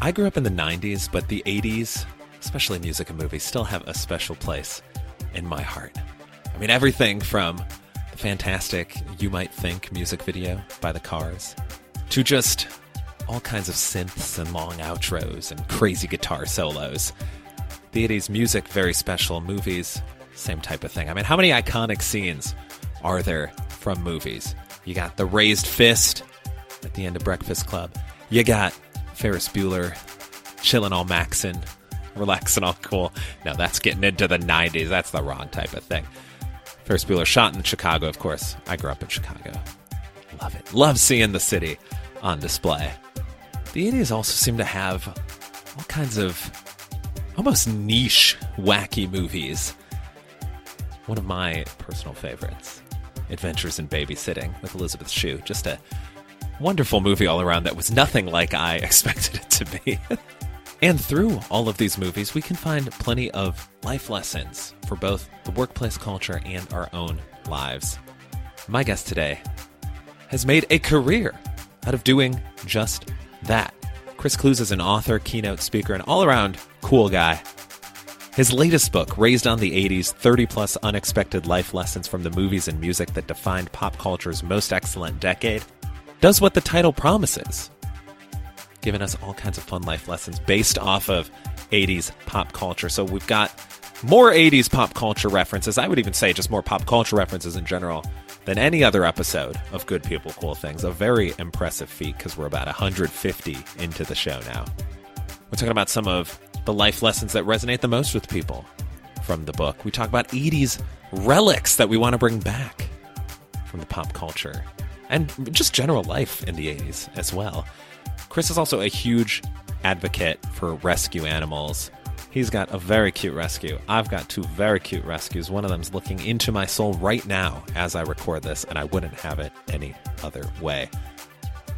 I grew up in the 90s, but the 80s, especially music and movies, still have a special place in my heart. I mean, everything from the fantastic You Might Think music video by the Cars to just all kinds of synths and long outros and crazy guitar solos. The 80s music, very special. Movies, same type of thing. I mean, how many iconic scenes are there from movies? You got the raised fist at the end of Breakfast Club. You got Ferris Bueller chilling all maxing, relaxing all cool. No, that's getting into the 90s. That's the wrong type of thing. Ferris Bueller shot in Chicago, of course. I grew up in Chicago. Love it. Love seeing the city on display. The 80s also seem to have all kinds of almost niche, wacky movies. One of my personal favorites Adventures in Babysitting with Elizabeth Shue. Just a wonderful movie all around that was nothing like I expected it to be. and through all of these movies, we can find plenty of life lessons for both the workplace culture and our own lives. My guest today has made a career out of doing just that. Chris Clews is an author, keynote speaker, and all around cool guy. His latest book, Raised on the 80s 30 plus unexpected life lessons from the movies and music that defined pop culture's most excellent decade, does what the title promises, giving us all kinds of fun life lessons based off of 80s pop culture. So we've got more 80s pop culture references. I would even say just more pop culture references in general than any other episode of Good People Cool Things. A very impressive feat because we're about 150 into the show now. We're talking about some of the life lessons that resonate the most with people from the book. We talk about 80s relics that we want to bring back from the pop culture and just general life in the 80s as well. Chris is also a huge advocate for rescue animals. He's got a very cute rescue. I've got two very cute rescues. One of them's looking into my soul right now as I record this, and I wouldn't have it any other way.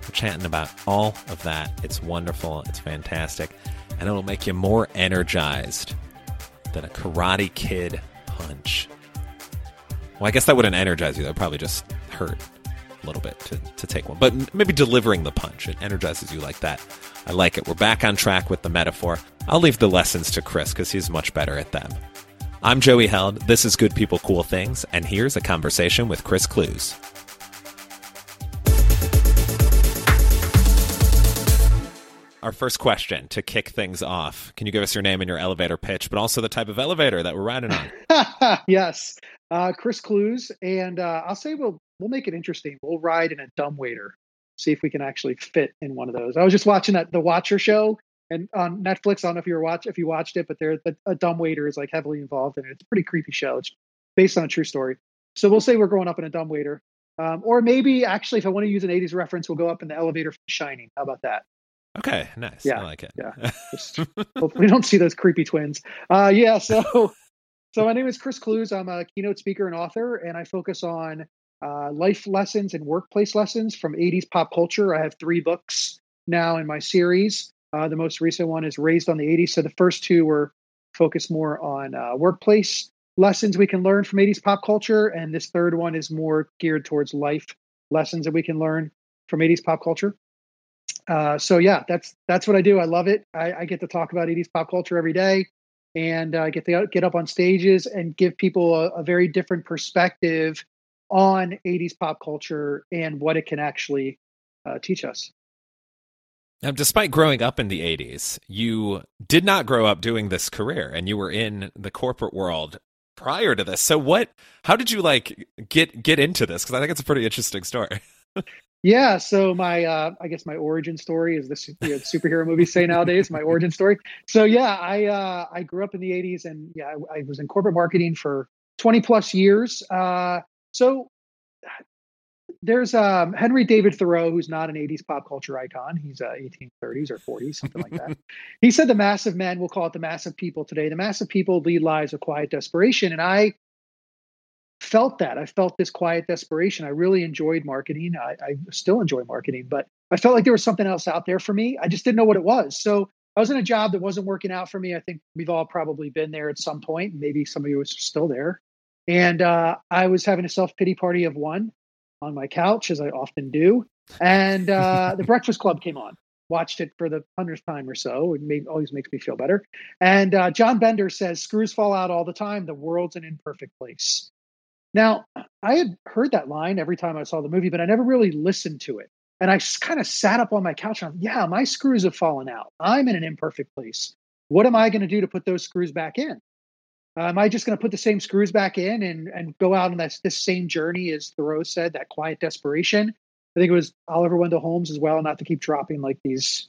We're chatting about all of that. It's wonderful, it's fantastic, and it'll make you more energized than a Karate Kid punch. Well, I guess that wouldn't energize you, that would probably just hurt a little bit to, to take one. But maybe delivering the punch, it energizes you like that. I like it. We're back on track with the metaphor. I'll leave the lessons to Chris because he's much better at them. I'm Joey Held. This is Good People Cool Things, and here's a conversation with Chris Clews. Our first question to kick things off. Can you give us your name and your elevator pitch, but also the type of elevator that we're riding on? yes, uh, Chris Clews, and uh, I'll say we'll we'll make it interesting. We'll ride in a dumbwaiter, see if we can actually fit in one of those. I was just watching that the Watcher show and on Netflix. I don't know if you were watch if you watched it, but there a dumbwaiter is like heavily involved in it. It's a pretty creepy show. It's based on a true story. So we'll say we're growing up in a dumbwaiter. Um, or maybe actually, if I want to use an 80s reference, we'll go up in the elevator from Shining. How about that? Okay, nice. Yeah, I like it. Yeah. Just, hopefully, we don't see those creepy twins. Uh, yeah. So, so my name is Chris Clews. I'm a keynote speaker and author, and I focus on uh, life lessons and workplace lessons from 80s pop culture. I have three books now in my series. Uh, the most recent one is Raised on the 80s. So the first two were focused more on uh, workplace lessons we can learn from 80s pop culture, and this third one is more geared towards life lessons that we can learn from 80s pop culture. Uh, so yeah, that's that's what I do. I love it. I, I get to talk about 80s pop culture every day, and I get to get up on stages and give people a, a very different perspective on 80s pop culture and what it can actually uh, teach us. Now, despite growing up in the 80s, you did not grow up doing this career and you were in the corporate world prior to this. So what how did you like get get into this cuz I think it's a pretty interesting story. yeah, so my uh I guess my origin story is this you know, superhero movies say nowadays, my origin story. So yeah, I uh I grew up in the 80s and yeah, I, I was in corporate marketing for 20 plus years. Uh so there's um, Henry David Thoreau, who's not an 80s pop culture icon. He's uh, 1830s or 40s, something like that. He said the massive men, we'll call it the massive people today, the massive people lead lives of quiet desperation. And I felt that. I felt this quiet desperation. I really enjoyed marketing. I, I still enjoy marketing, but I felt like there was something else out there for me. I just didn't know what it was. So I was in a job that wasn't working out for me. I think we've all probably been there at some point. Maybe some of you are still there. And uh, I was having a self pity party of one on my couch, as I often do. And uh, the Breakfast Club came on. watched it for the hundredth time or so. It may, always makes me feel better. And uh, John Bender says, "Screws fall out all the time. The world's an imperfect place." Now, I had heard that line every time I saw the movie, but I never really listened to it. And I kind of sat up on my couch and, yeah, my screws have fallen out. I'm in an imperfect place. What am I going to do to put those screws back in? Am I just going to put the same screws back in and, and go out on this, this same journey, as Thoreau said, that quiet desperation? I think it was Oliver Wendell Holmes as well, not to keep dropping like these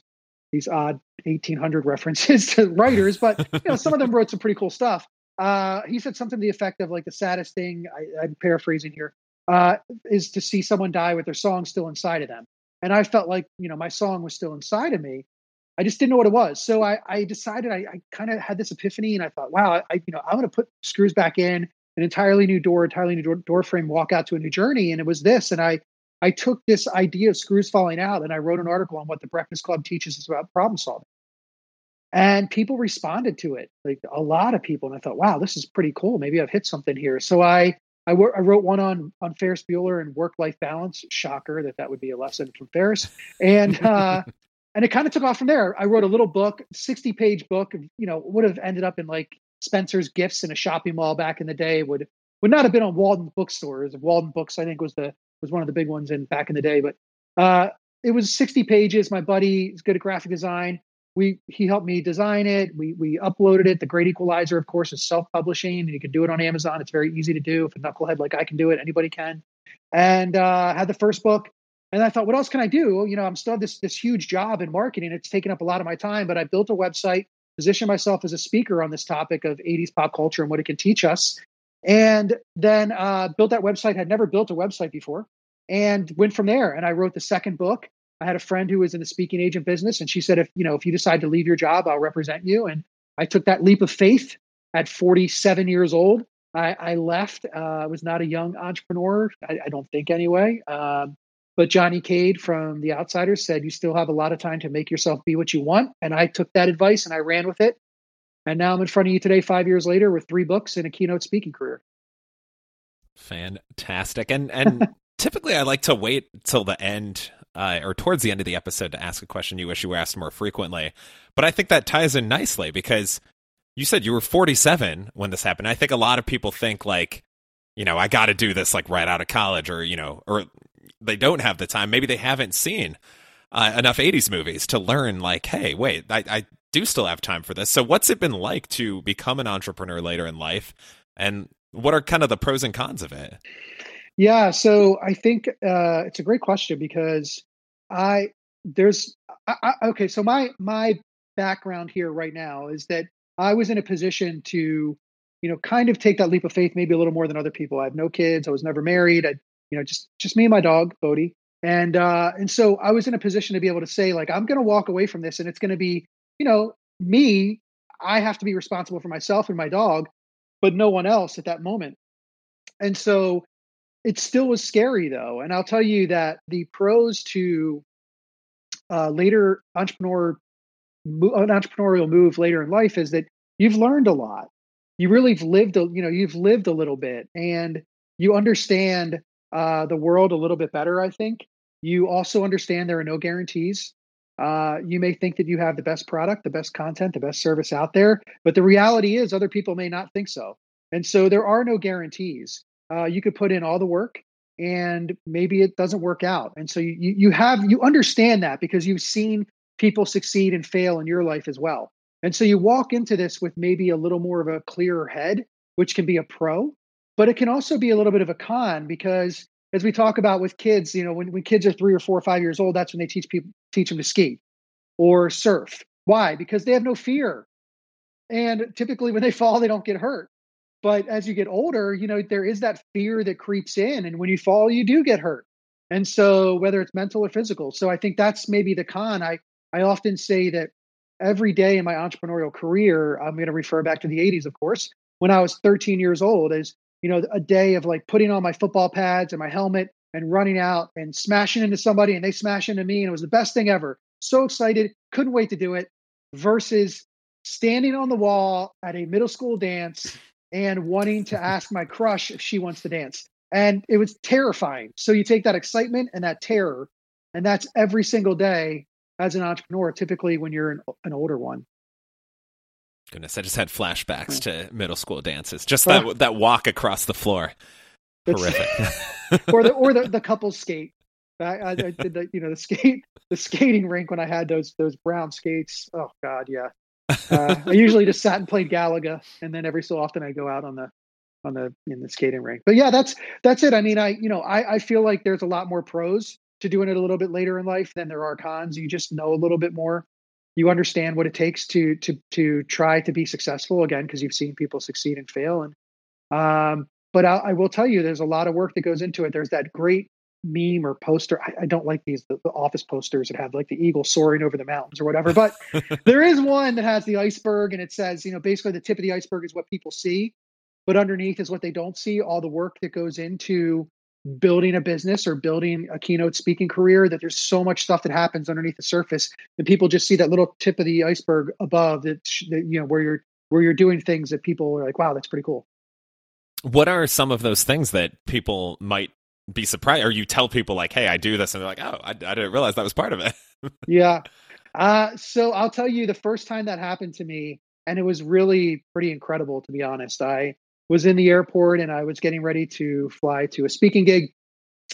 these odd 1800 references to writers, but you know some of them wrote some pretty cool stuff. Uh, he said something to the effect of like the saddest thing. I, am paraphrasing here. Uh, is to see someone die with their song still inside of them. And I felt like you know my song was still inside of me. I just didn't know what it was. So I, I decided I, I kind of had this epiphany, and I thought, wow, I, you know I'm going to put screws back in, an entirely new door, entirely new door, door frame, walk out to a new journey. And it was this, and I I took this idea of screws falling out and I wrote an article on what the Breakfast Club teaches us about problem solving. And people responded to it, like a lot of people. And I thought, wow, this is pretty cool. Maybe I've hit something here. So I I, I wrote one on on Ferris Bueller and work life balance. Shocker that that would be a lesson from Ferris. And uh, and it kind of took off from there. I wrote a little book, sixty page book. You know, would have ended up in like Spencer's Gifts in a shopping mall back in the day. Would would not have been on Walden bookstores. Walden Books, I think, was the was one of the big ones in back in the day. But uh, it was 60 pages. My buddy is good at graphic design. We he helped me design it. We we uploaded it. The Great Equalizer, of course, is self-publishing, and you can do it on Amazon. It's very easy to do. If a knucklehead like I can do it, anybody can. And uh, had the first book, and I thought, what else can I do? You know, I'm still this this huge job in marketing. It's taken up a lot of my time, but I built a website, positioned myself as a speaker on this topic of 80s pop culture and what it can teach us, and then uh, built that website. Had never built a website before, and went from there. And I wrote the second book. I had a friend who was in the speaking agent business, and she said, "If you know, if you decide to leave your job, I'll represent you." And I took that leap of faith at 47 years old. I, I left. Uh, I was not a young entrepreneur. I, I don't think anyway. Um, but Johnny Cade from The Outsiders said, You still have a lot of time to make yourself be what you want. And I took that advice and I ran with it. And now I'm in front of you today, five years later, with three books and a keynote speaking career. Fantastic. And and typically I like to wait till the end uh, or towards the end of the episode to ask a question you wish you were asked more frequently. But I think that ties in nicely because you said you were 47 when this happened. I think a lot of people think like, you know, I got to do this like right out of college or, you know, or they don't have the time. Maybe they haven't seen uh, enough 80s movies to learn like, hey, wait, I, I do still have time for this. So what's it been like to become an entrepreneur later in life? And what are kind of the pros and cons of it? Yeah, so I think uh, it's a great question because I there's I, I, okay. So my my background here right now is that I was in a position to you know kind of take that leap of faith maybe a little more than other people. I have no kids. I was never married. I you know just just me and my dog Bodie. And uh, and so I was in a position to be able to say like I'm going to walk away from this and it's going to be you know me. I have to be responsible for myself and my dog, but no one else at that moment. And so it still was scary though, and I'll tell you that the pros to uh, later entrepreneur an entrepreneurial move later in life is that you've learned a lot. You really have lived, a, you know, you've lived a little bit, and you understand uh, the world a little bit better. I think you also understand there are no guarantees. Uh, you may think that you have the best product, the best content, the best service out there, but the reality is other people may not think so. And so there are no guarantees uh, you could put in all the work and maybe it doesn't work out. And so you you have you understand that because you've seen people succeed and fail in your life as well. And so you walk into this with maybe a little more of a clearer head, which can be a pro, but it can also be a little bit of a con because as we talk about with kids, you know, when, when kids are three or four or five years old, that's when they teach people teach them to ski or surf. Why? Because they have no fear. And typically when they fall, they don't get hurt. But as you get older, you know, there is that fear that creeps in. And when you fall, you do get hurt. And so whether it's mental or physical. So I think that's maybe the con. I, I often say that every day in my entrepreneurial career, I'm going to refer back to the 80s, of course, when I was 13 years old, is, you know, a day of like putting on my football pads and my helmet and running out and smashing into somebody and they smash into me. And it was the best thing ever. So excited, couldn't wait to do it versus standing on the wall at a middle school dance and wanting to ask my crush if she wants to dance. And it was terrifying. So you take that excitement and that terror, and that's every single day as an entrepreneur, typically when you're an, an older one. Goodness, I just had flashbacks to middle school dances. Just that that walk across the floor, horrific. or the or the, the couple skate. I, I, I, did the you know the skate the skating rink when I had those those brown skates. Oh God, yeah. Uh, I usually just sat and played Galaga, and then every so often I go out on the on the in the skating rink. But yeah, that's that's it. I mean, I you know I I feel like there's a lot more pros to doing it a little bit later in life than there are cons. You just know a little bit more. You understand what it takes to to to try to be successful again because you've seen people succeed and fail. And um, but I, I, will tell you, there's a lot of work that goes into it. There's that great meme or poster. I, I don't like these the, the, office posters that have like the eagle soaring over the mountains or whatever. But there is one that has the iceberg, and it says, you know, basically the tip of the iceberg is what people see, but underneath is what they don't see. All the work that goes into building a business or building a keynote speaking career that there's so much stuff that happens underneath the surface and people just see that little tip of the iceberg above that, that you know where you're where you're doing things that people are like wow that's pretty cool. What are some of those things that people might be surprised or you tell people like hey i do this and they're like oh i, I didn't realize that was part of it. Yeah. Uh, so i'll tell you the first time that happened to me and it was really pretty incredible to be honest. I was in the airport and I was getting ready to fly to a speaking gig.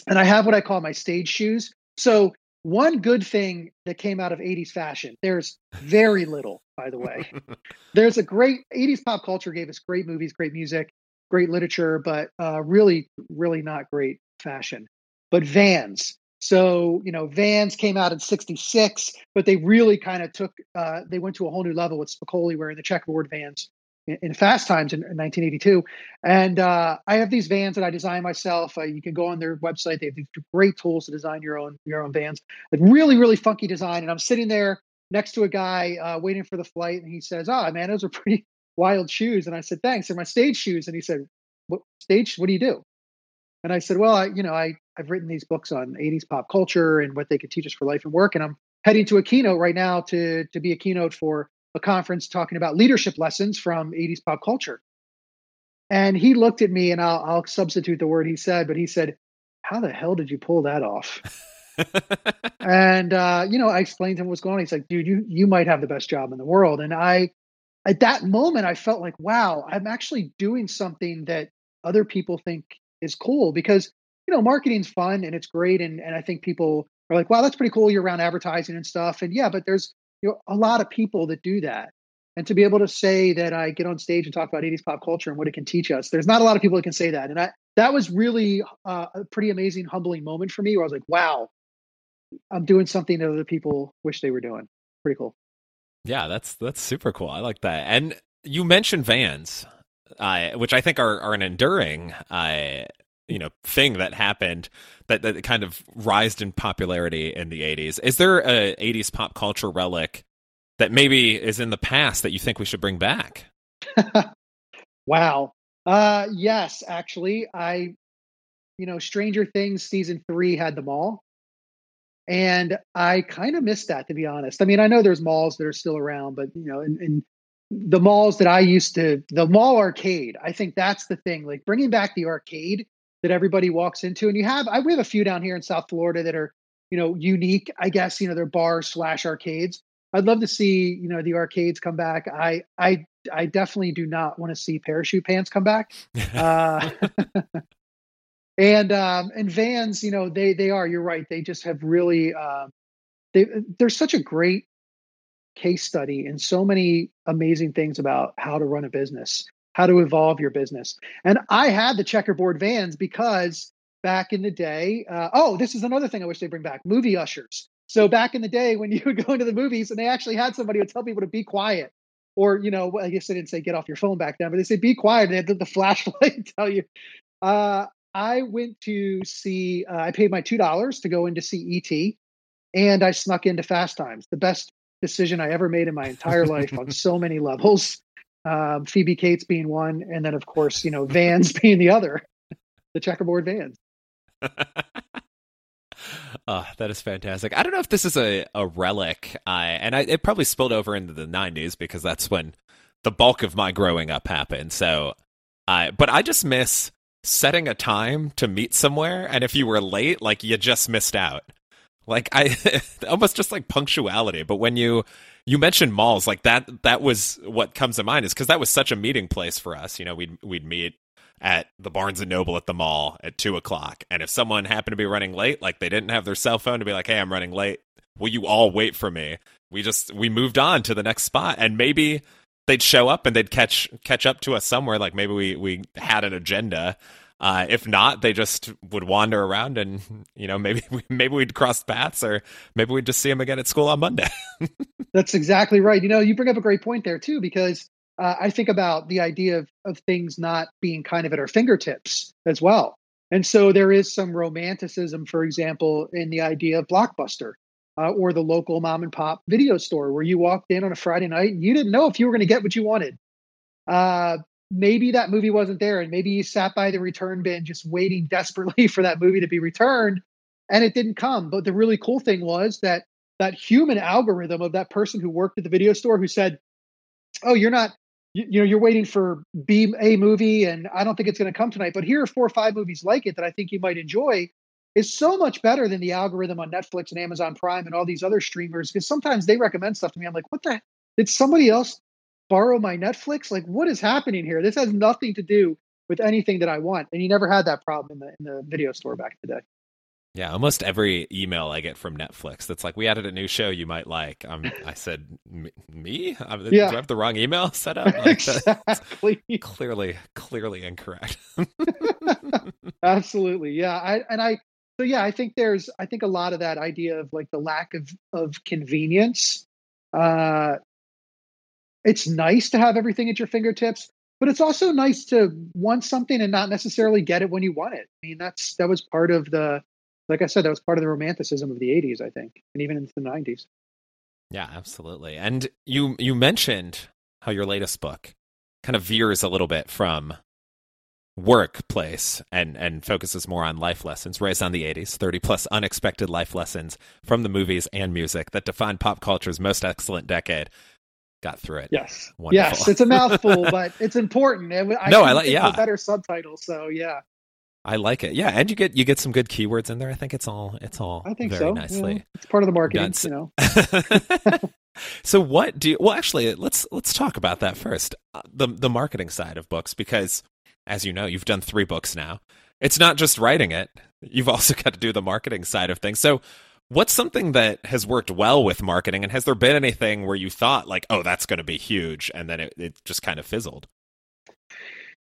And I have what I call my stage shoes. So, one good thing that came out of 80s fashion, there's very little, by the way. there's a great 80s pop culture gave us great movies, great music, great literature, but uh, really, really not great fashion. But Vans. So, you know, Vans came out in 66, but they really kind of took, uh, they went to a whole new level with Spicoli wearing the checkerboard Vans in Fast Times in, 1982. And uh, I have these vans that I design myself. Uh, you can go on their website; they have these great tools to design your own your own vans. Like really, really funky design. And I'm sitting there next to a guy uh, waiting for the flight, and he says, "Ah, oh, man, those are pretty wild shoes." And I said, "Thanks, they're my stage shoes." And he said, "What stage? What do you do?" And I said, "Well, I, you know, I I've written these books on 80s pop culture and what they could teach us for life and work, and I'm heading to a keynote right now to to be a keynote for a conference talking about leadership lessons from 80s pop culture. And he looked at me, and I'll, I'll substitute the word he said, but he said, How the hell did you pull that off? and uh, you know, I explained to him what's going on. He's like, dude, you you might have the best job in the world. And I at that moment I felt like, wow, I'm actually doing something that other people think is cool because you know, marketing's fun and it's great. And and I think people are like, wow, that's pretty cool. You're around advertising and stuff. And yeah, but there's you know, a lot of people that do that. And to be able to say that I get on stage and talk about 80s pop culture and what it can teach us, there's not a lot of people that can say that. And I, that was really uh, a pretty amazing, humbling moment for me where I was like, wow, I'm doing something that other people wish they were doing. Pretty cool. Yeah, that's that's super cool. I like that. And you mentioned vans, uh, which I think are, are an enduring uh, you know thing that happened that, that kind of rised in popularity in the 80s is there a 80s pop culture relic that maybe is in the past that you think we should bring back? Wow. Uh yes actually i you know stranger things season three had them all. And i kind of missed that to be honest. I mean i know there's malls that are still around but you know in the malls that I used to, the mall arcade, I think that's the thing. Like bringing back the arcade that everybody walks into. And you have, I, we have a few down here in South Florida that are, you know, unique. I guess you know they're bars slash arcades. I'd love to see you know the arcades come back. I I I definitely do not want to see parachute pants come back. uh, and um, and vans, you know, they they are. You're right. They just have really. Uh, they they're such a great case study and so many amazing things about how to run a business how to evolve your business. And I had the checkerboard vans because back in the day, uh, oh, this is another thing I wish they bring back movie ushers. So back in the day when you would go into the movies and they actually had somebody who would tell people to be quiet. Or, you know, I guess they didn't say get off your phone back then, but they say be quiet. And they had the flashlight tell you. Uh, I went to see, uh, I paid my $2 to go in to see ET and I snuck into Fast Times, the best decision I ever made in my entire life on so many levels um, Phoebe Cates being one, and then of course you know Vans being the other, the checkerboard Vans. oh, that is fantastic. I don't know if this is a, a relic, uh, and I, it probably spilled over into the '90s because that's when the bulk of my growing up happened. So, uh, but I just miss setting a time to meet somewhere, and if you were late, like you just missed out. Like I almost just like punctuality. But when you you mentioned malls, like that that was what comes to mind is because that was such a meeting place for us. You know, we'd we'd meet at the Barnes and Noble at the mall at two o'clock. And if someone happened to be running late, like they didn't have their cell phone to be like, Hey, I'm running late. Will you all wait for me? We just we moved on to the next spot. And maybe they'd show up and they'd catch catch up to us somewhere. Like maybe we we had an agenda. Uh, if not, they just would wander around, and you know, maybe maybe we'd cross paths, or maybe we'd just see them again at school on Monday. That's exactly right. You know, you bring up a great point there too, because uh, I think about the idea of, of things not being kind of at our fingertips as well. And so there is some romanticism, for example, in the idea of Blockbuster uh, or the local mom and pop video store where you walked in on a Friday night and you didn't know if you were going to get what you wanted. Uh, maybe that movie wasn't there and maybe you sat by the return bin just waiting desperately for that movie to be returned and it didn't come. But the really cool thing was that that human algorithm of that person who worked at the video store who said, "Oh, you're not you, you know you're waiting for B a movie and I don't think it's going to come tonight, but here are four or five movies like it that I think you might enjoy." Is so much better than the algorithm on Netflix and Amazon Prime and all these other streamers because sometimes they recommend stuff to me. I'm like, what the? Did somebody else borrow my Netflix? Like, what is happening here? This has nothing to do with anything that I want. And you never had that problem in the in the video store back in the day. Yeah, almost every email I get from Netflix that's like, "We added a new show you might like." Um, I said, "Me? yeah. Do I have the wrong email set up?" Like, exactly. Clearly, clearly incorrect. Absolutely, yeah. I and I so yeah, I think there's I think a lot of that idea of like the lack of of convenience. Uh, it's nice to have everything at your fingertips, but it's also nice to want something and not necessarily get it when you want it. I mean, that's that was part of the like I said, that was part of the romanticism of the 80s, I think, and even into the 90s. Yeah, absolutely. And you you mentioned how your latest book kind of veers a little bit from workplace and and focuses more on life lessons raised on the 80s 30 plus unexpected life lessons from the movies and music that define pop culture's most excellent decade got through it yes Wonderful. yes it's a mouthful but it's important I no i like yeah better subtitles so yeah I like it. Yeah, and you get you get some good keywords in there. I think it's all it's all I think very so. nicely. Yeah, it's part of the marketing, you know. so what do you well actually let's let's talk about that first. Uh, the the marketing side of books because as you know, you've done 3 books now. It's not just writing it. You've also got to do the marketing side of things. So what's something that has worked well with marketing and has there been anything where you thought like, "Oh, that's going to be huge," and then it, it just kind of fizzled?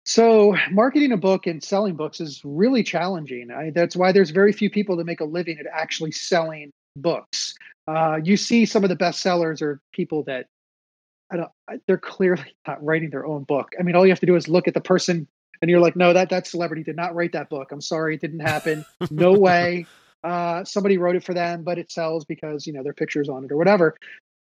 So, marketing a book and selling books is really challenging. I, that's why there's very few people that make a living at actually selling books. Uh, you see, some of the best sellers are people that I don't. They're clearly not writing their own book. I mean, all you have to do is look at the person, and you're like, no, that that celebrity did not write that book. I'm sorry, it didn't happen. no way. Uh, somebody wrote it for them, but it sells because you know their pictures on it or whatever.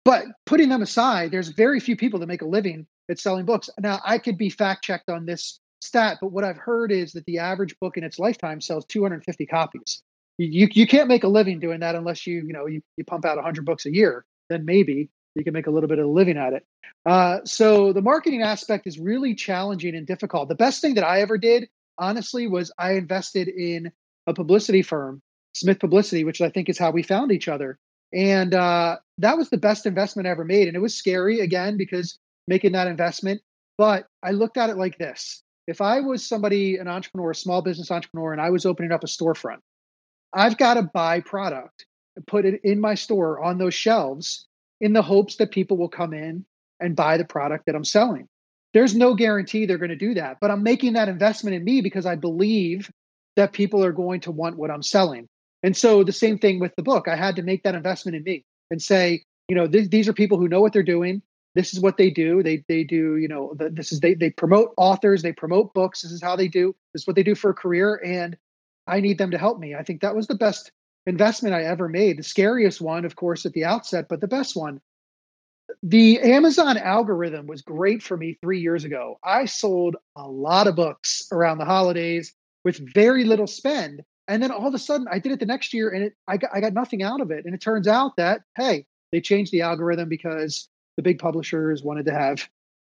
But putting them aside, there's very few people that make a living at selling books. Now, I could be fact checked on this stat, but what I've heard is that the average book in its lifetime sells 250 copies. You, you can't make a living doing that unless you, you know, you, you pump out 100 books a year. Then maybe you can make a little bit of a living at it. Uh, so the marketing aspect is really challenging and difficult. The best thing that I ever did, honestly, was I invested in a publicity firm, Smith Publicity, which I think is how we found each other. And uh, that was the best investment I ever made. And it was scary again because making that investment. But I looked at it like this if I was somebody, an entrepreneur, a small business entrepreneur, and I was opening up a storefront, I've got to buy product and put it in my store on those shelves in the hopes that people will come in and buy the product that I'm selling. There's no guarantee they're going to do that, but I'm making that investment in me because I believe that people are going to want what I'm selling. And so the same thing with the book. I had to make that investment in me and say, you know, th- these are people who know what they're doing. This is what they do. They they do you know the, this is they they promote authors. They promote books. This is how they do. This is what they do for a career. And i need them to help me. I think that was the best investment i ever made. The scariest one of course at the outset but the best one. The amazon algorithm was great for me three years ago. I sold a lot of books around the holidays with very little spend and then all of a sudden i did it the next year and it, I, got, I got nothing out of it. And it turns out that hey they changed the algorithm because the big publishers wanted to have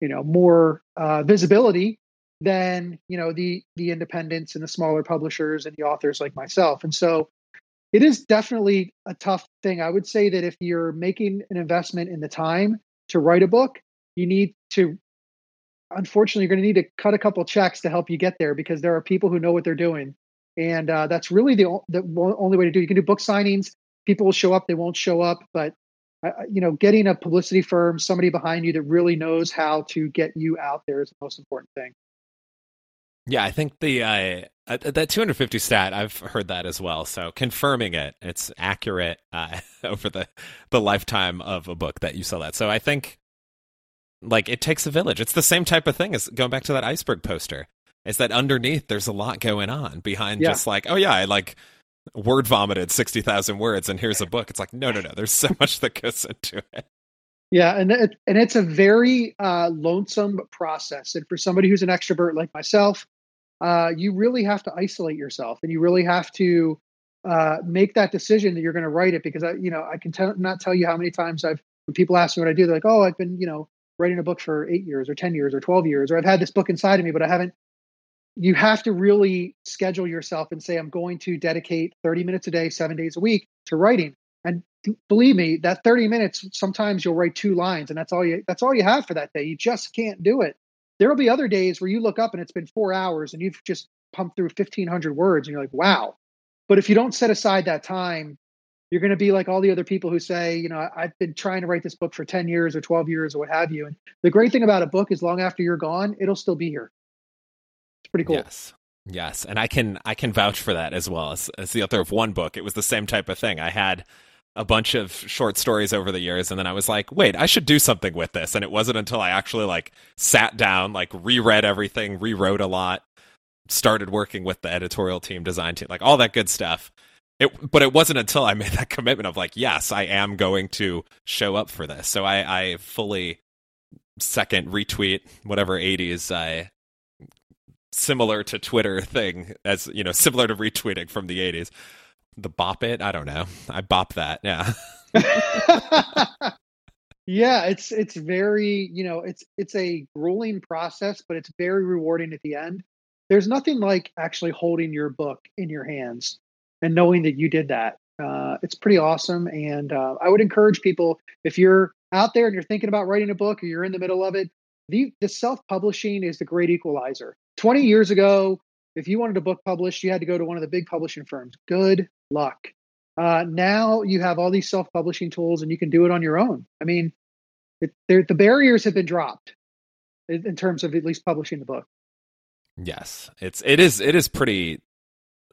you know more uh, visibility than you know the the independents and the smaller publishers and the authors like myself. And so it is definitely a tough thing. I would say that if you're making an investment in the time to write a book, you need to unfortunately you're going to need to cut a couple checks to help you get there because there are people who know what they're doing and uh, that's really the, the only way to do it. you can do book signings. People will show up they won't show up but uh, you know getting a publicity firm somebody behind you that really knows how to get you out there is the most important thing. Yeah i think the uh, uh that 250 stat i've heard that as well. So confirming it it's accurate uh, over the the lifetime of a book that you sell that. So i think like it takes a village. It's the same type of thing as going back to that iceberg poster is that underneath there's a lot going on behind yeah. just like oh yeah i like word vomited 60,000 words and here's a book. It's like, no, no, no. There's so much that goes into it. Yeah, and it, and it's a very uh, lonesome process. And for somebody who's an extrovert like myself, uh, you really have to isolate yourself, and you really have to uh, make that decision that you're going to write it. Because I, you know, I can tell, not tell you how many times I've when people ask me what I do, they're like, "Oh, I've been, you know, writing a book for eight years, or ten years, or twelve years, or I've had this book inside of me, but I haven't you have to really schedule yourself and say, I'm going to dedicate 30 minutes a day, seven days a week to writing. And believe me, that 30 minutes, sometimes you'll write two lines and that's all you, that's all you have for that day. You just can't do it. There will be other days where you look up and it's been four hours and you've just pumped through 1500 words and you're like, wow. But if you don't set aside that time, you're going to be like all the other people who say, you know, I've been trying to write this book for 10 years or 12 years or what have you. And the great thing about a book is long after you're gone, it'll still be here pretty cool. Yes. Yes, and I can I can vouch for that as well as, as the author of one book. It was the same type of thing. I had a bunch of short stories over the years and then I was like, "Wait, I should do something with this." And it wasn't until I actually like sat down, like reread everything, rewrote a lot, started working with the editorial team, design team, like all that good stuff. It, but it wasn't until I made that commitment of like, yes, I am going to show up for this. So I, I fully second retweet whatever 80s I similar to Twitter thing as you know, similar to retweeting from the '80s. The bop it, I don't know. I bop that, yeah. yeah, it's it's very you know it's it's a grueling process, but it's very rewarding at the end. There's nothing like actually holding your book in your hands and knowing that you did that. Uh, it's pretty awesome, and uh, I would encourage people if you're out there and you're thinking about writing a book or you're in the middle of it, the, the self-publishing is the great equalizer 20 years ago, if you wanted a book published, you had to go to one of the big publishing firms. Good luck. Uh, now you have all these self-publishing tools, and you can do it on your own. I mean, it, the barriers have been dropped in, in terms of at least publishing the book. Yes, it's it is it is pretty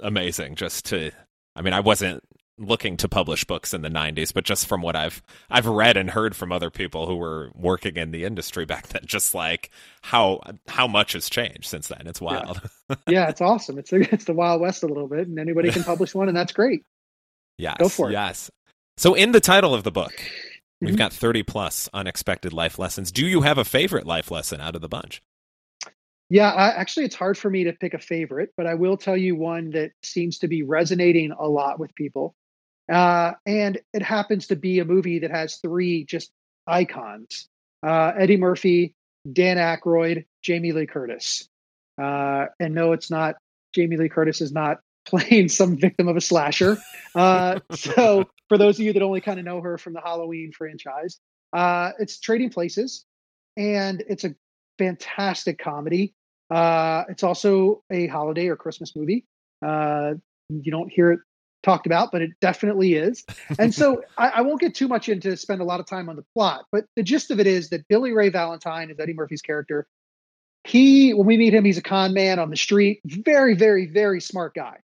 amazing just to. I mean, I wasn't looking to publish books in the 90s but just from what i've i've read and heard from other people who were working in the industry back then just like how how much has changed since then. It's wild. Yeah, yeah it's awesome. It's it's the wild west a little bit and anybody can publish one and that's great. Yes go for it. yes. So in the title of the book we've mm-hmm. got 30 plus unexpected life lessons. Do you have a favorite life lesson out of the bunch? Yeah, I, actually, it's hard for me to pick a favorite, but I will tell you one that seems to be resonating a lot with people. Uh, and it happens to be a movie that has three just icons uh, Eddie Murphy, Dan Aykroyd, Jamie Lee Curtis. Uh, and no, it's not, Jamie Lee Curtis is not playing some victim of a slasher. Uh, so, for those of you that only kind of know her from the Halloween franchise, uh, it's Trading Places, and it's a fantastic comedy. Uh, it's also a holiday or Christmas movie. you don't hear it talked about, but it definitely is. And so I, I, won't get too much into spend a lot of time on the plot, but the gist of it is that Billy Ray Valentine is Eddie Murphy's character. He, when we meet him, he's a con man on the street, very, very, very smart guy.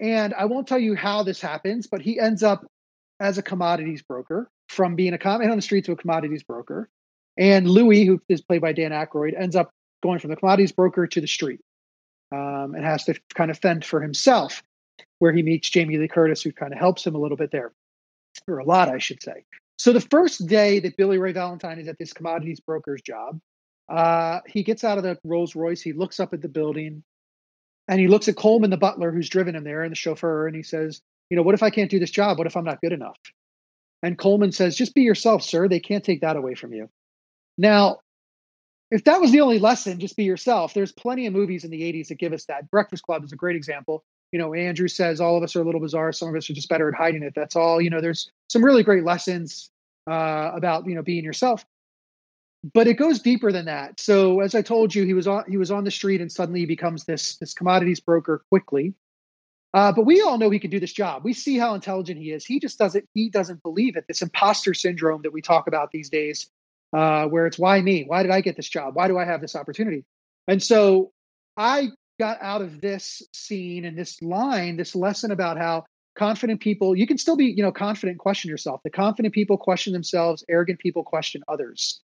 And I won't tell you how this happens, but he ends up as a commodities broker from being a con man on the street to a commodities broker. And Louis, who is played by Dan Aykroyd, ends up going from the commodities broker to the street um, and has to kind of fend for himself where he meets Jamie Lee Curtis, who kind of helps him a little bit there, or a lot, I should say. So the first day that Billy Ray Valentine is at this commodities broker's job, uh, he gets out of the Rolls Royce. He looks up at the building, and he looks at Coleman, the butler, who's driven him there, and the chauffeur, and he says, "You know, what if I can't do this job? What if I'm not good enough?" And Coleman says, "Just be yourself, sir. They can't take that away from you." Now, if that was the only lesson, just be yourself. There's plenty of movies in the 80s that give us that. Breakfast Club is a great example you know, Andrew says all of us are a little bizarre. Some of us are just better at hiding it. That's all. You know, there's some really great lessons uh, about you know being yourself, but it goes deeper than that. So as I told you, he was on he was on the street and suddenly he becomes this this commodities broker quickly. Uh, but we all know he can do this job. We see how intelligent he is. He just doesn't. He doesn't believe it. This imposter syndrome that we talk about these days, uh, where it's why me? Why did I get this job? Why do I have this opportunity? And so I got out of this scene and this line, this lesson about how confident people. You can still be, you know, confident. Question yourself. The confident people question themselves. Arrogant people question others.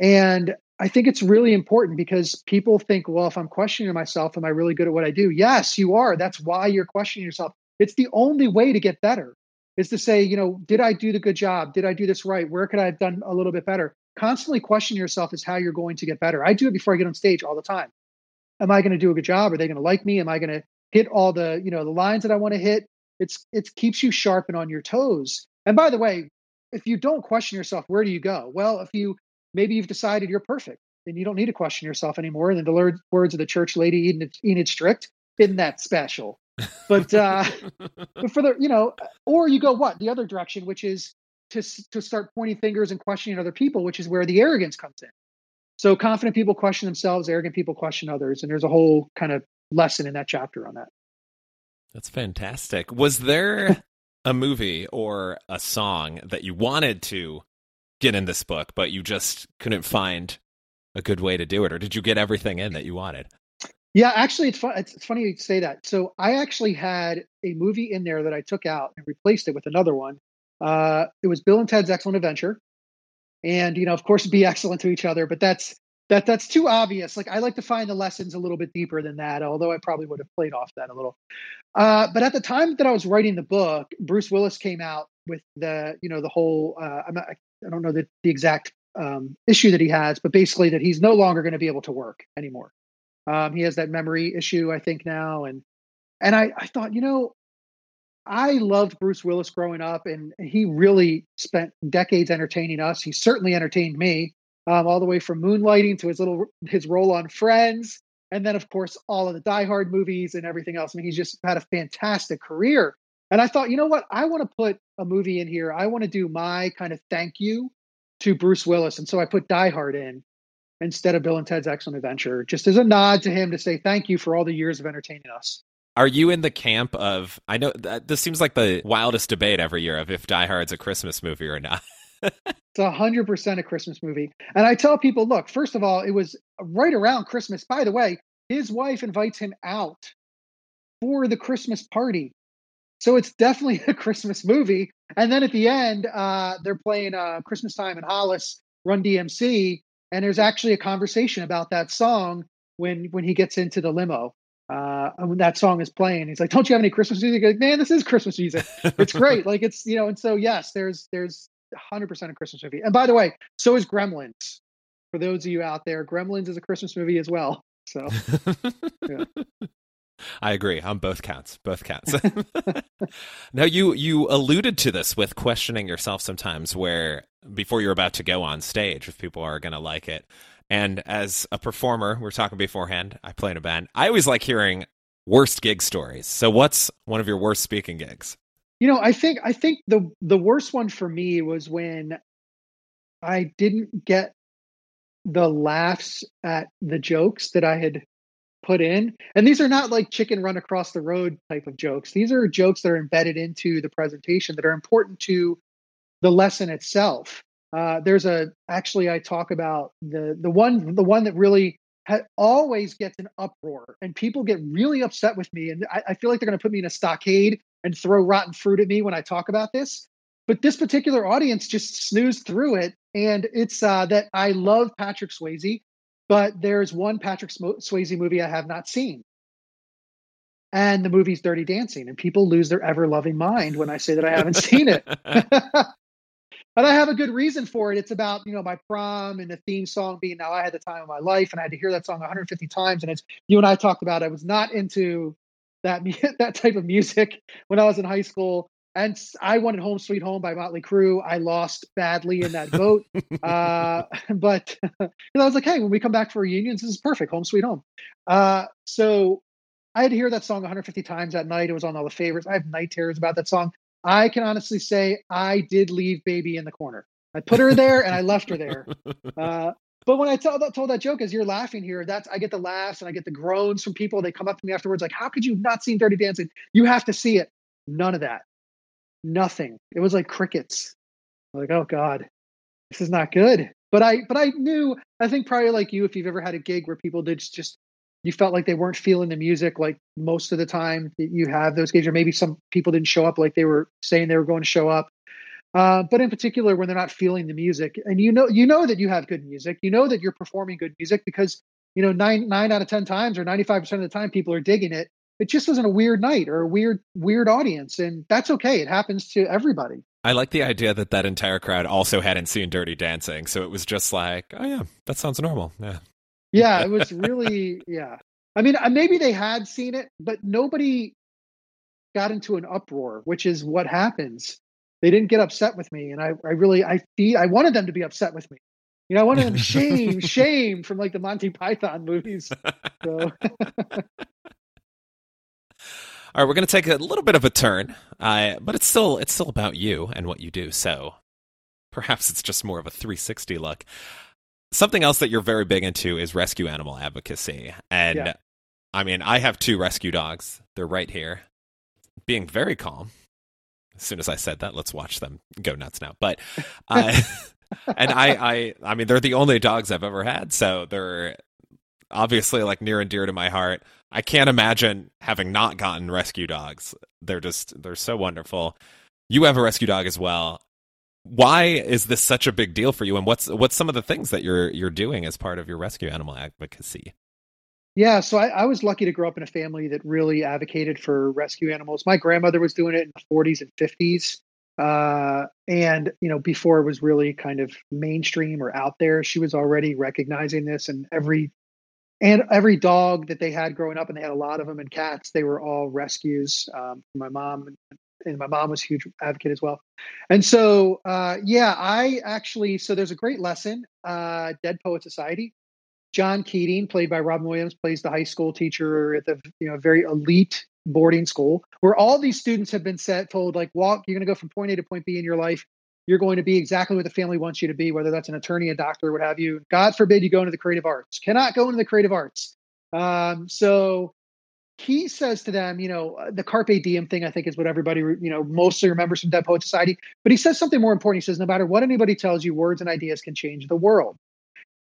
And I think it's really important because people think, well, if I'm questioning myself, am I really good at what I do? Yes, you are. That's why you're questioning yourself. It's the only way to get better is to say, you know, did I do the good job? Did I do this right? Where could I have done a little bit better? Constantly question yourself is how you're going to get better. I do it before I get on stage all the time. Am I going to do a good job? Are they going to like me? Am I going to hit all the, you know, the lines that I want to hit? It's it keeps you sharp and on your toes. And by the way, if you don't question yourself, where do you go? Well, if you maybe you've decided you're perfect and you don't need to question yourself anymore. And the words of the church lady Enid, Enid Strict, isn't that special? But uh, but for the you know, or you go what the other direction, which is to to start pointing fingers and questioning other people, which is where the arrogance comes in. So confident people question themselves, arrogant people question others, and there's a whole kind of lesson in that chapter on that. That's fantastic. Was there a movie or a song that you wanted to get in this book, but you just couldn't find a good way to do it, or did you get everything in that you wanted? Yeah, actually, it's fun. It's funny you say that. So I actually had a movie in there that I took out and replaced it with another one. Uh, it was Bill and Ted's Excellent Adventure, and you know, of course, be excellent to each other. But that's that that's too obvious. Like I like to find the lessons a little bit deeper than that. Although I probably would have played off that a little. Uh, but at the time that I was writing the book, Bruce Willis came out with the you know the whole. Uh, I'm not, I don't know the, the exact um, issue that he has, but basically that he's no longer going to be able to work anymore. Um, he has that memory issue, I think now, and and I, I thought, you know, I loved Bruce Willis growing up, and he really spent decades entertaining us. He certainly entertained me, um, all the way from Moonlighting to his little his role on Friends, and then of course all of the Die Hard movies and everything else. I mean, he's just had a fantastic career. And I thought, you know what? I want to put a movie in here. I want to do my kind of thank you to Bruce Willis. And so I put Die Hard in instead of Bill and Ted's Excellent Adventure, just as a nod to him to say thank you for all the years of entertaining us. Are you in the camp of? I know that this seems like the wildest debate every year of if Die Hard's a Christmas movie or not. it's a hundred percent a Christmas movie, and I tell people, look, first of all, it was right around Christmas. By the way, his wife invites him out for the Christmas party. So it's definitely a Christmas movie. And then at the end, uh, they're playing uh, Christmas Time in Hollis, Run DMC, and there's actually a conversation about that song when when he gets into the limo. Uh, when that song is playing, he's like, "Don't you have any Christmas music?" Like, Man, this is Christmas music. It's great. like it's you know, and so yes, there's there's 100 percent a Christmas movie. And by the way, so is Gremlins. For those of you out there, Gremlins is a Christmas movie as well. So, yeah. I agree on both counts. Both counts. now you you alluded to this with questioning yourself sometimes where before you're about to go on stage if people are going to like it. And as a performer, we are talking beforehand, I play in a band. I always like hearing worst gig stories. So what's one of your worst speaking gigs? You know, I think I think the the worst one for me was when I didn't get the laughs at the jokes that I had put in. And these are not like chicken run across the road type of jokes. These are jokes that are embedded into the presentation that are important to the lesson itself. Uh, there's a actually I talk about the the one the one that really ha- always gets an uproar and people get really upset with me and I, I feel like they're going to put me in a stockade and throw rotten fruit at me when I talk about this. But this particular audience just snoozed through it, and it's uh, that I love Patrick Swayze. But there's one Patrick Swayze movie I have not seen. And the movie's Dirty Dancing. And people lose their ever loving mind when I say that I haven't seen it. but I have a good reason for it. It's about, you know, my prom and the theme song being Now I Had the Time of My Life. And I had to hear that song 150 times. And as you and I talked about, I was not into that, that type of music when I was in high school. And I wanted Home Sweet Home by Motley Crue. I lost badly in that vote. uh, but I was like, hey, when we come back for reunions, this is perfect. Home Sweet Home. Uh, so I had to hear that song 150 times that night. It was on all the favorites. I have night terrors about that song. I can honestly say I did leave baby in the corner. I put her there and I left her there. Uh, but when I told, told that joke, as you're laughing here, that's I get the laughs and I get the groans from people. They come up to me afterwards, like, "How could you not see Dirty Dancing? You have to see it." None of that. Nothing. It was like crickets. I'm like, oh God, this is not good. But I, but I knew. I think probably like you, if you've ever had a gig where people did just you felt like they weren't feeling the music like most of the time that you have those games, or maybe some people didn't show up like they were saying they were going to show up. Uh, but in particular, when they're not feeling the music, and you know, you know that you have good music, you know that you're performing good music because you know nine nine out of ten times or ninety five percent of the time people are digging it. It just wasn't a weird night or a weird weird audience, and that's okay. It happens to everybody. I like the idea that that entire crowd also hadn't seen Dirty Dancing, so it was just like, oh yeah, that sounds normal. Yeah. Yeah, it was really yeah. I mean, maybe they had seen it, but nobody got into an uproar, which is what happens. They didn't get upset with me, and I, I really, I feel, I wanted them to be upset with me. You know, I wanted them shame, shame from like the Monty Python movies. So. All right, we're going to take a little bit of a turn, uh, but it's still it's still about you and what you do. So perhaps it's just more of a 360 look. Something else that you're very big into is rescue animal advocacy, and yeah. I mean, I have two rescue dogs. They're right here, being very calm. As soon as I said that, let's watch them go nuts now. But, uh, and I, I, I mean, they're the only dogs I've ever had, so they're obviously like near and dear to my heart. I can't imagine having not gotten rescue dogs. They're just they're so wonderful. You have a rescue dog as well. Why is this such a big deal for you and what's what's some of the things that you're you're doing as part of your rescue animal advocacy? Yeah, so I, I, was lucky to grow up in a family that really advocated for rescue animals. My grandmother was doing it in the 40s and 50s. Uh, and, you know, before it was really kind of mainstream or out there, she was already recognizing this. And every and every dog that they had growing up, and they had a lot of them, and cats, they were all rescues um, my mom. And my mom was a huge advocate as well. And so, uh, yeah, I actually, so there's a great lesson, uh, Dead Poet Society. John Keating, played by Robin Williams, plays the high school teacher at the you know very elite boarding school, where all these students have been set told like, walk, you're going to go from point A to point B in your life you're going to be exactly what the family wants you to be, whether that's an attorney, a doctor, what have you. God forbid you go into the creative arts. Cannot go into the creative arts. Um, so he says to them, you know, uh, the carpe diem thing, I think is what everybody, you know, mostly remembers from Dead Poet Society. But he says something more important. He says, no matter what anybody tells you, words and ideas can change the world.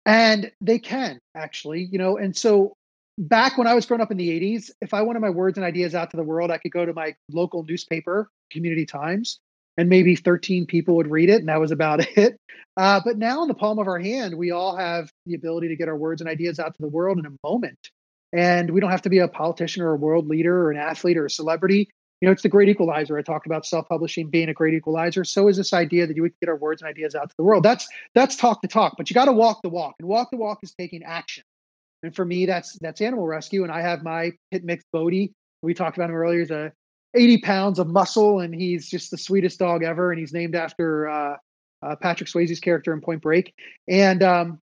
And they can actually, you know, and so back when I was growing up in the 80s, if I wanted my words and ideas out to the world, I could go to my local newspaper, Community Times, and maybe 13 people would read it, and that was about it. Uh, but now, in the palm of our hand, we all have the ability to get our words and ideas out to the world in a moment. And we don't have to be a politician or a world leader or an athlete or a celebrity. You know, it's the great equalizer. I talked about self-publishing being a great equalizer. So is this idea that you would get our words and ideas out to the world. That's that's talk the talk, but you got to walk the walk. And walk the walk is taking action. And for me, that's that's animal rescue. And I have my pit mix Bodie. We talked about him earlier. He's a 80 pounds of muscle, and he's just the sweetest dog ever. And he's named after uh, uh, Patrick Swayze's character in Point Break. And um,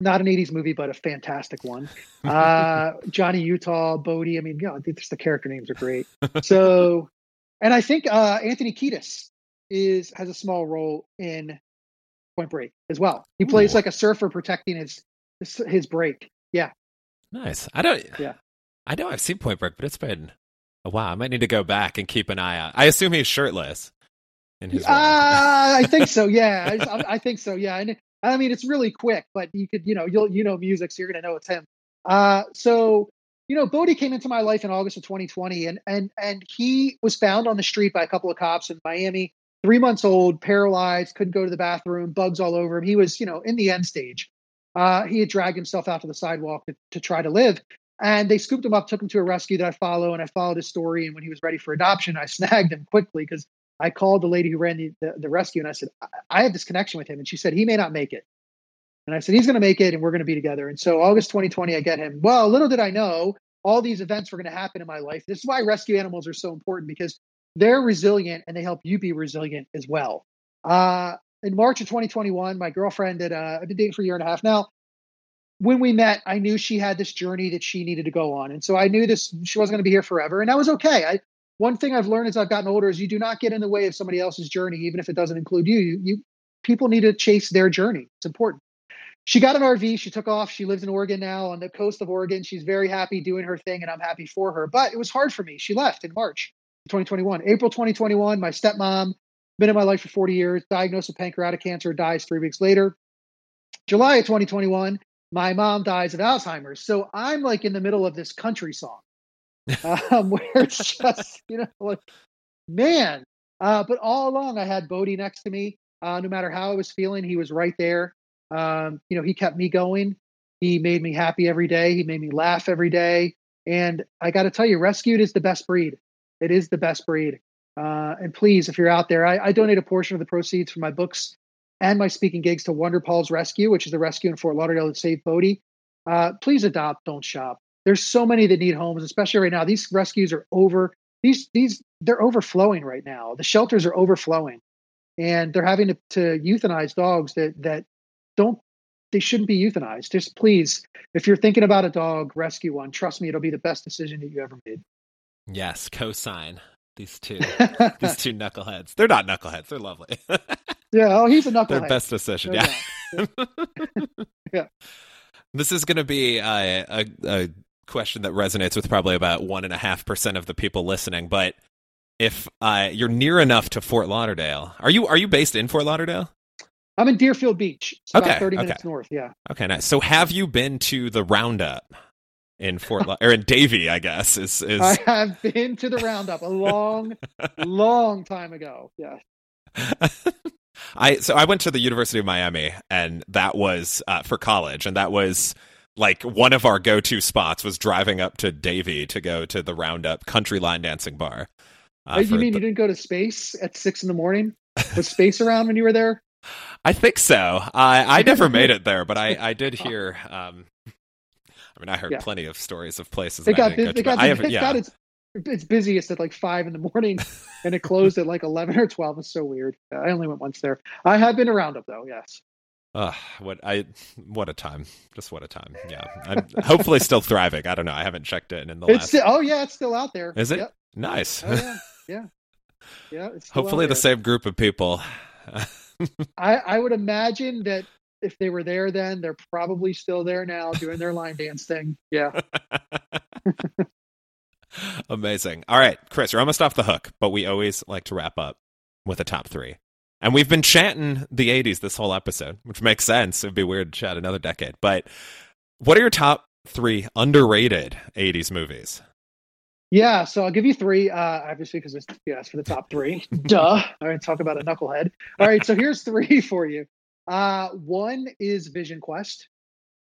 not an 80s movie, but a fantastic one. Uh, Johnny Utah, Bodie. I mean, you know, just the character names are great. So, and I think uh, Anthony Kiedis is has a small role in Point Break as well. He plays Ooh. like a surfer protecting his his break. Yeah. Nice. I don't. Yeah. I know I've seen Point Break, but it's been Oh, wow, I might need to go back and keep an eye out. I assume he's shirtless. In his uh, I think so. Yeah, I, I, think so. Yeah, and I mean it's really quick, but you could, you know, you'll you know music, so you're gonna know it's him. Uh, so you know, Bodie came into my life in August of 2020, and and and he was found on the street by a couple of cops in Miami, three months old, paralyzed, couldn't go to the bathroom, bugs all over him. He was, you know, in the end stage. Uh, he had dragged himself out to the sidewalk to, to try to live. And they scooped him up, took him to a rescue that I follow, and I followed his story. And when he was ready for adoption, I snagged him quickly because I called the lady who ran the, the, the, rescue and I said, I, I have this connection with him. And she said, he may not make it. And I said, he's going to make it and we're going to be together. And so August 2020, I get him. Well, little did I know all these events were going to happen in my life. This is why rescue animals are so important because they're resilient and they help you be resilient as well. Uh, in March of 2021, my girlfriend that uh, I've been dating for a year and a half now, when we met, I knew she had this journey that she needed to go on. And so I knew this, she wasn't going to be here forever. And that was okay. I, one thing I've learned as I've gotten older is you do not get in the way of somebody else's journey, even if it doesn't include you. You, you people need to chase their journey. It's important. She got an RV. She took off. She lives in Oregon now on the coast of Oregon. She's very happy doing her thing, and I'm happy for her. But it was hard for me. She left in March 2021. April 2021, my stepmom, been in my life for 40 years, diagnosed with pancreatic cancer, dies three weeks later. July of 2021, my mom dies of Alzheimer's. So I'm like in the middle of this country song um, where it's just, you know, like, man. Uh, but all along, I had Bodie next to me. Uh, no matter how I was feeling, he was right there. Um, you know, he kept me going. He made me happy every day. He made me laugh every day. And I got to tell you, Rescued is the best breed. It is the best breed. Uh, and please, if you're out there, I, I donate a portion of the proceeds from my books and my speaking gigs to Wonder Paws Rescue, which is the rescue in Fort Lauderdale that saved Bodie. Uh, please adopt, don't shop. There's so many that need homes, especially right now. These rescues are over. These these they're overflowing right now. The shelters are overflowing, and they're having to, to euthanize dogs that that don't they shouldn't be euthanized. Just please, if you're thinking about a dog, rescue one. Trust me, it'll be the best decision that you ever made. Yes, cosign these two these two knuckleheads. They're not knuckleheads. They're lovely. yeah. Oh, he's a knucklehead. Their best decision. Yeah. Yeah. yeah. This is going to be a, a, a question that resonates with probably about one and a half percent of the people listening. But if uh, you're near enough to Fort Lauderdale, are you are you based in Fort Lauderdale? I'm in Deerfield Beach. It's okay, about 30 okay. minutes north. Yeah. Okay, nice. So have you been to the Roundup in Fort La- or in Davie? I guess is is. I have been to the Roundup a long, long time ago. Yeah. I so I went to the University of Miami, and that was uh, for college, and that was like one of our go-to spots was driving up to Davie to go to the Roundup Country Line Dancing Bar. Uh, you mean the- you didn't go to space at six in the morning? Was space around when you were there? I think so. I I never made it there, but I I did hear. Um, I mean, I heard yeah. plenty of stories of places. It got, it got, it yeah. got its, its busiest at like five in the morning, and it closed at like eleven or twelve. It's so weird. I only went once there. I have been around it though. Yes. Uh, what I what a time! Just what a time! Yeah, I'm hopefully still thriving. I don't know. I haven't checked in in the it's last. Still, oh yeah, it's still out there. Is it yep. nice? Oh, yeah, yeah, yeah. hopefully the same group of people. I I would imagine that if they were there then, they're probably still there now doing their line dance thing. Yeah. Amazing. All right, Chris, you're almost off the hook, but we always like to wrap up with a top three. And we've been chanting the 80s this whole episode, which makes sense. It'd be weird to chat another decade. But what are your top three underrated 80s movies? Yeah, so I'll give you three, uh, obviously, because it's yeah, for the top three. Duh. All right, talk about a knucklehead. All right, so here's three for you. Uh, one is Vision Quest,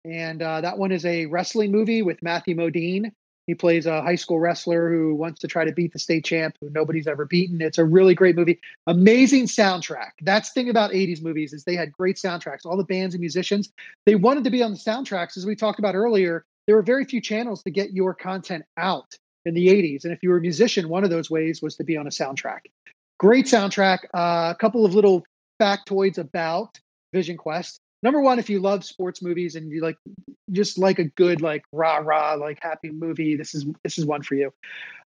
and uh, that one is a wrestling movie with Matthew Modine. He plays a high school wrestler who wants to try to beat the state champ who nobody's ever beaten. It's a really great movie. Amazing soundtrack. That's the thing about 80s movies is they had great soundtracks. All the bands and musicians, they wanted to be on the soundtracks. As we talked about earlier, there were very few channels to get your content out in the 80s. And if you were a musician, one of those ways was to be on a soundtrack. Great soundtrack. Uh, a couple of little factoids about Vision Quest number one, if you love sports movies and you like just like a good like rah rah like happy movie, this is this is one for you.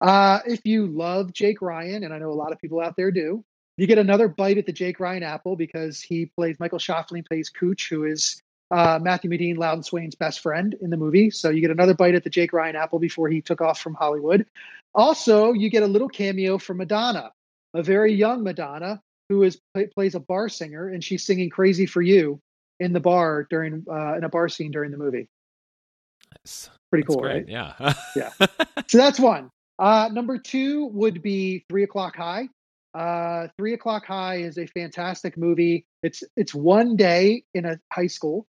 Uh, if you love Jake Ryan, and I know a lot of people out there do, you get another bite at the Jake Ryan apple because he plays Michael Schoeffling plays Kuch, who is uh, Matthew Modine, Loudon Swain's best friend in the movie. So you get another bite at the Jake Ryan apple before he took off from Hollywood. Also, you get a little cameo from Madonna, a very young Madonna who is plays a bar singer, and she's singing "Crazy for You" in the bar during uh, in a bar scene during the movie. Nice. Pretty that's cool, great. right? Yeah. yeah. So that's one. Uh, number two would be Three O'clock High. Uh, Three O'clock High is a fantastic movie. It's it's one day in a high school.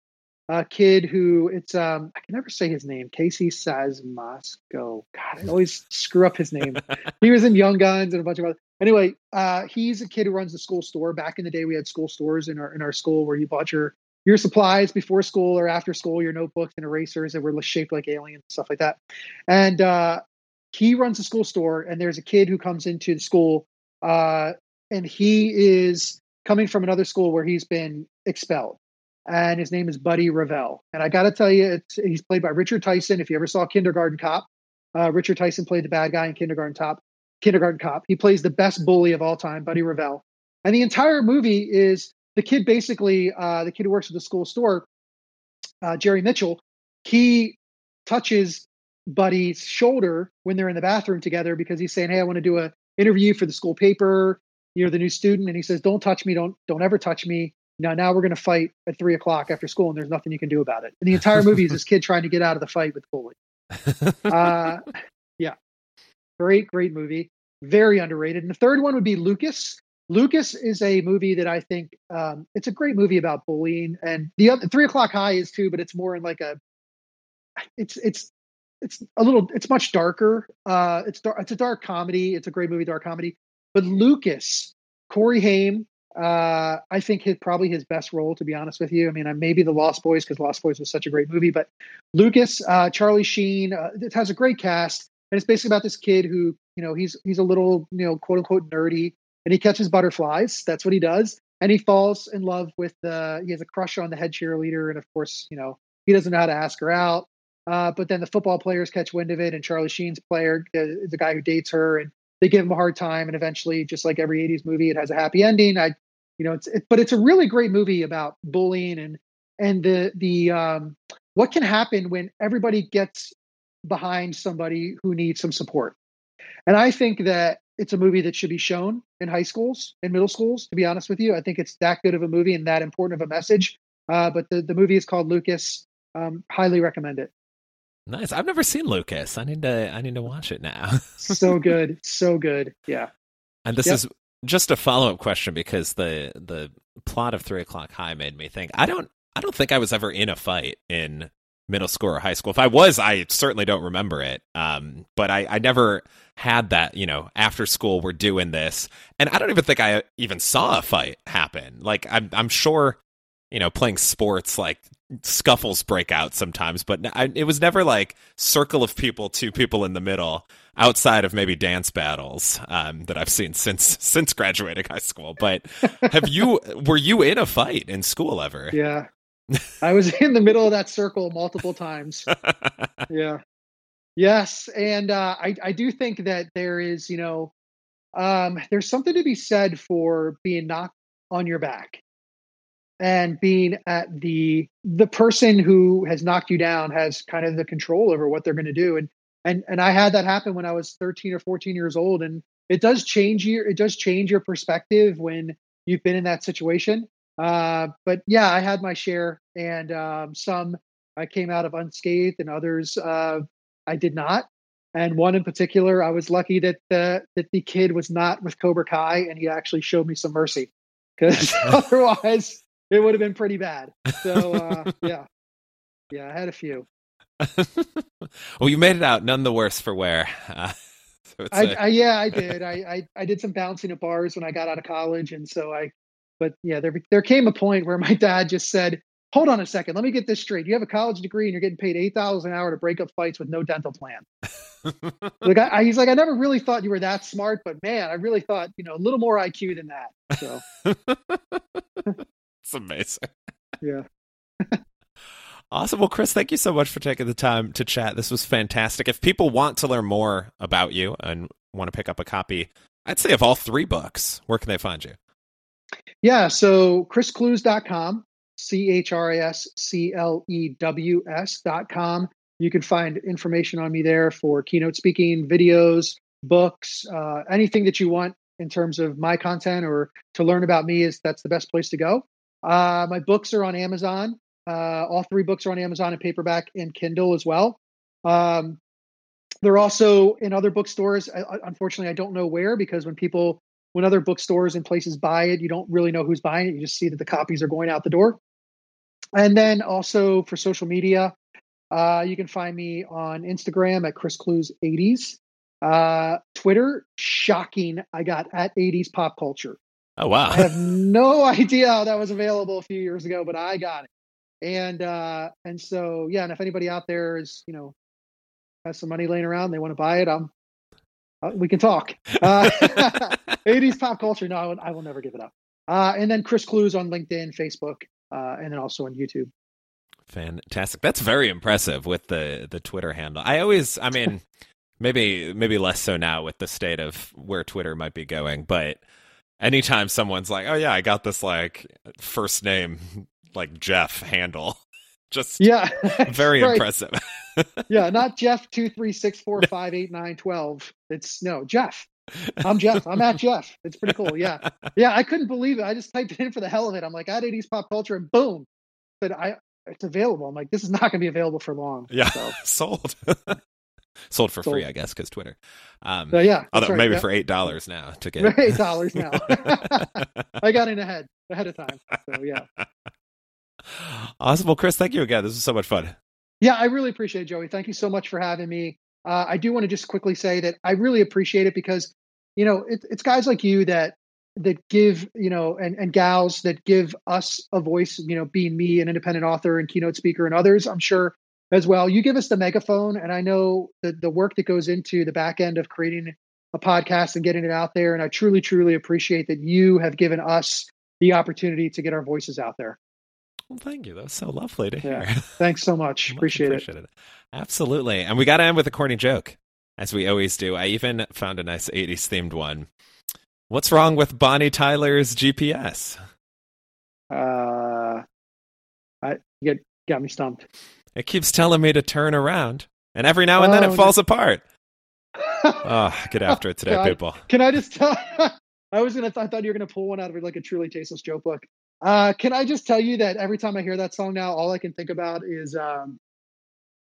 A kid who it's um I can never say his name. Casey Siemaszko. God, I always screw up his name. he was in Young Guns and a bunch of other. Anyway, uh, he's a kid who runs the school store. Back in the day, we had school stores in our in our school where you bought your your supplies before school or after school, your notebooks and erasers that were shaped like aliens, stuff like that. And uh, he runs a school store, and there's a kid who comes into the school, uh, and he is coming from another school where he's been expelled. and his name is Buddy Revell. And I got to tell you, he's played by Richard Tyson. If you ever saw Kindergarten Cop, uh, Richard Tyson played the bad guy in Kindergarten Cop. Kindergarten Cop. He plays the best bully of all time, Buddy Revell. And the entire movie is the kid basically, uh, the kid who works at the school store, uh, Jerry Mitchell. He touches Buddy's shoulder when they're in the bathroom together because he's saying, "Hey, I want to do a interview for the school paper. You're the new student," and he says, "Don't touch me. Don't don't ever touch me." Now, now we're going to fight at three o'clock after school, and there's nothing you can do about it. And the entire movie is this kid trying to get out of the fight with bully. Uh, yeah, great, great movie. Very underrated. And the third one would be Lucas. Lucas is a movie that I think um, it's a great movie about bullying, and the other Three O'clock High is too, but it's more in like a, it's it's it's a little it's much darker. Uh, it's dark. It's a dark comedy. It's a great movie, dark comedy. But Lucas, Corey Haim, uh, I think his probably his best role, to be honest with you. I mean, I maybe the Lost Boys because Lost Boys was such a great movie, but Lucas, uh, Charlie Sheen, uh, it has a great cast, and it's basically about this kid who, you know, he's he's a little, you know, quote unquote nerdy, and he catches butterflies. That's what he does, and he falls in love with the. He has a crush on the head cheerleader, and of course, you know, he doesn't know how to ask her out. Uh, but then the football players catch wind of it, and Charlie Sheen's player, the, the guy who dates her, and they give him a hard time. And eventually, just like every '80s movie, it has a happy ending. I, you know, it's it, but it's a really great movie about bullying and and the the um, what can happen when everybody gets behind somebody who needs some support. And I think that it's a movie that should be shown in high schools in middle schools. To be honest with you, I think it's that good of a movie and that important of a message. Uh, but the the movie is called Lucas. Um, highly recommend it. Nice. I've never seen Lucas. I need to I need to watch it now. so good. So good. Yeah. And this yep. is just a follow up question because the the plot of Three O'clock High made me think. I don't I don't think I was ever in a fight in middle school or high school. If I was, I certainly don't remember it. Um, but I, I never had that, you know, after school we're doing this. And I don't even think I even saw a fight happen. Like I'm I'm sure you know, playing sports, like scuffles break out sometimes, but I, it was never like circle of people, two people in the middle, outside of maybe dance battles um, that I've seen since since graduating high school. But have you were you in a fight in school ever? Yeah, I was in the middle of that circle multiple times. yeah, yes, and uh, I I do think that there is you know um, there's something to be said for being knocked on your back and being at the the person who has knocked you down has kind of the control over what they're going to do and and and I had that happen when I was 13 or 14 years old and it does change your it does change your perspective when you've been in that situation uh, but yeah I had my share and um, some I came out of unscathed and others uh, I did not and one in particular I was lucky that the that the kid was not with Cobra Kai and he actually showed me some mercy because otherwise it would have been pretty bad. So uh, yeah, yeah, I had a few. well, you made it out, none the worse for wear. Uh, so I, a... I, yeah, I did. I, I I did some bouncing at bars when I got out of college, and so I. But yeah, there there came a point where my dad just said, "Hold on a second, let me get this straight. You have a college degree and you're getting paid 8000 an hour to break up fights with no dental plan." like I, he's like, I never really thought you were that smart, but man, I really thought you know a little more IQ than that. So. It's amazing. Yeah. awesome. Well, Chris, thank you so much for taking the time to chat. This was fantastic. If people want to learn more about you and want to pick up a copy, I'd say of all three books, where can they find you? Yeah, so chrisclews.com, C H R I S C L E W S.com. You can find information on me there for keynote speaking, videos, books, uh, anything that you want in terms of my content or to learn about me is that's the best place to go. Uh, my books are on Amazon. Uh, all three books are on Amazon and paperback and Kindle as well. Um, they're also in other bookstores. I, unfortunately, I don't know where because when people, when other bookstores and places buy it, you don't really know who's buying it. You just see that the copies are going out the door. And then also for social media, uh, you can find me on Instagram at Chris Clews 80s. Uh, Twitter, shocking. I got at 80s pop culture. Oh wow! I have no idea how that was available a few years ago, but I got it. And uh, and so yeah, and if anybody out there is you know has some money laying around, they want to buy it, uh, we can talk. Uh, 80s pop culture. No, I will, I will never give it up. Uh, and then Chris Clews on LinkedIn, Facebook, uh, and then also on YouTube. Fantastic. That's very impressive with the the Twitter handle. I always, I mean, maybe maybe less so now with the state of where Twitter might be going, but anytime someone's like, "Oh yeah, I got this like first name like Jeff handle." Just yeah, very right. impressive. yeah, not Jeff two three six four five eight nine twelve. It's no Jeff. I'm Jeff. I'm at Jeff. It's pretty cool. Yeah, yeah. I couldn't believe it. I just typed it in for the hell of it. I'm like at 80s pop culture, and boom, but I it's available. I'm like, this is not going to be available for long. Yeah, so. sold. sold for sold. free, I guess, because Twitter. Um, so yeah, although right. maybe yeah. for eight dollars now to get eight dollars now. I got in ahead ahead of time. So yeah. Awesome. Well, Chris, thank you again. This was so much fun. Yeah, I really appreciate it, Joey. Thank you so much for having me. Uh, I do want to just quickly say that I really appreciate it because, you know, it, it's guys like you that that give, you know, and and gals that give us a voice. You know, being me, an independent author and keynote speaker, and others, I'm sure as well. You give us the megaphone, and I know the the work that goes into the back end of creating a podcast and getting it out there. And I truly, truly appreciate that you have given us the opportunity to get our voices out there. Well, thank you. That was so lovely to hear. Yeah. Thanks so much. much appreciate, appreciate it. it. Absolutely. And we got to end with a corny joke, as we always do. I even found a nice 80s themed one. What's wrong with Bonnie Tyler's GPS? Uh, I get got me stumped. It keeps telling me to turn around, and every now and then it oh, falls no. apart. oh, get after it today, God. people. Can I just tell? I was gonna. I thought you were gonna pull one out of like a truly tasteless joke book. Uh, can I just tell you that every time I hear that song now, all I can think about is um,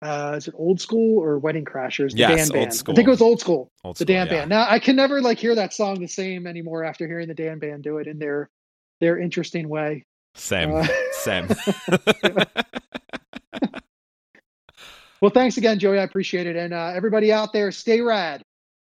uh, is it old school or Wedding Crashers? The yes, Dan band. School. I think it was old school. Old the school, Dan yeah. band. Now I can never like hear that song the same anymore after hearing the Dan band do it in their their interesting way. Same, uh, same. well, thanks again, Joey. I appreciate it, and uh, everybody out there, stay rad.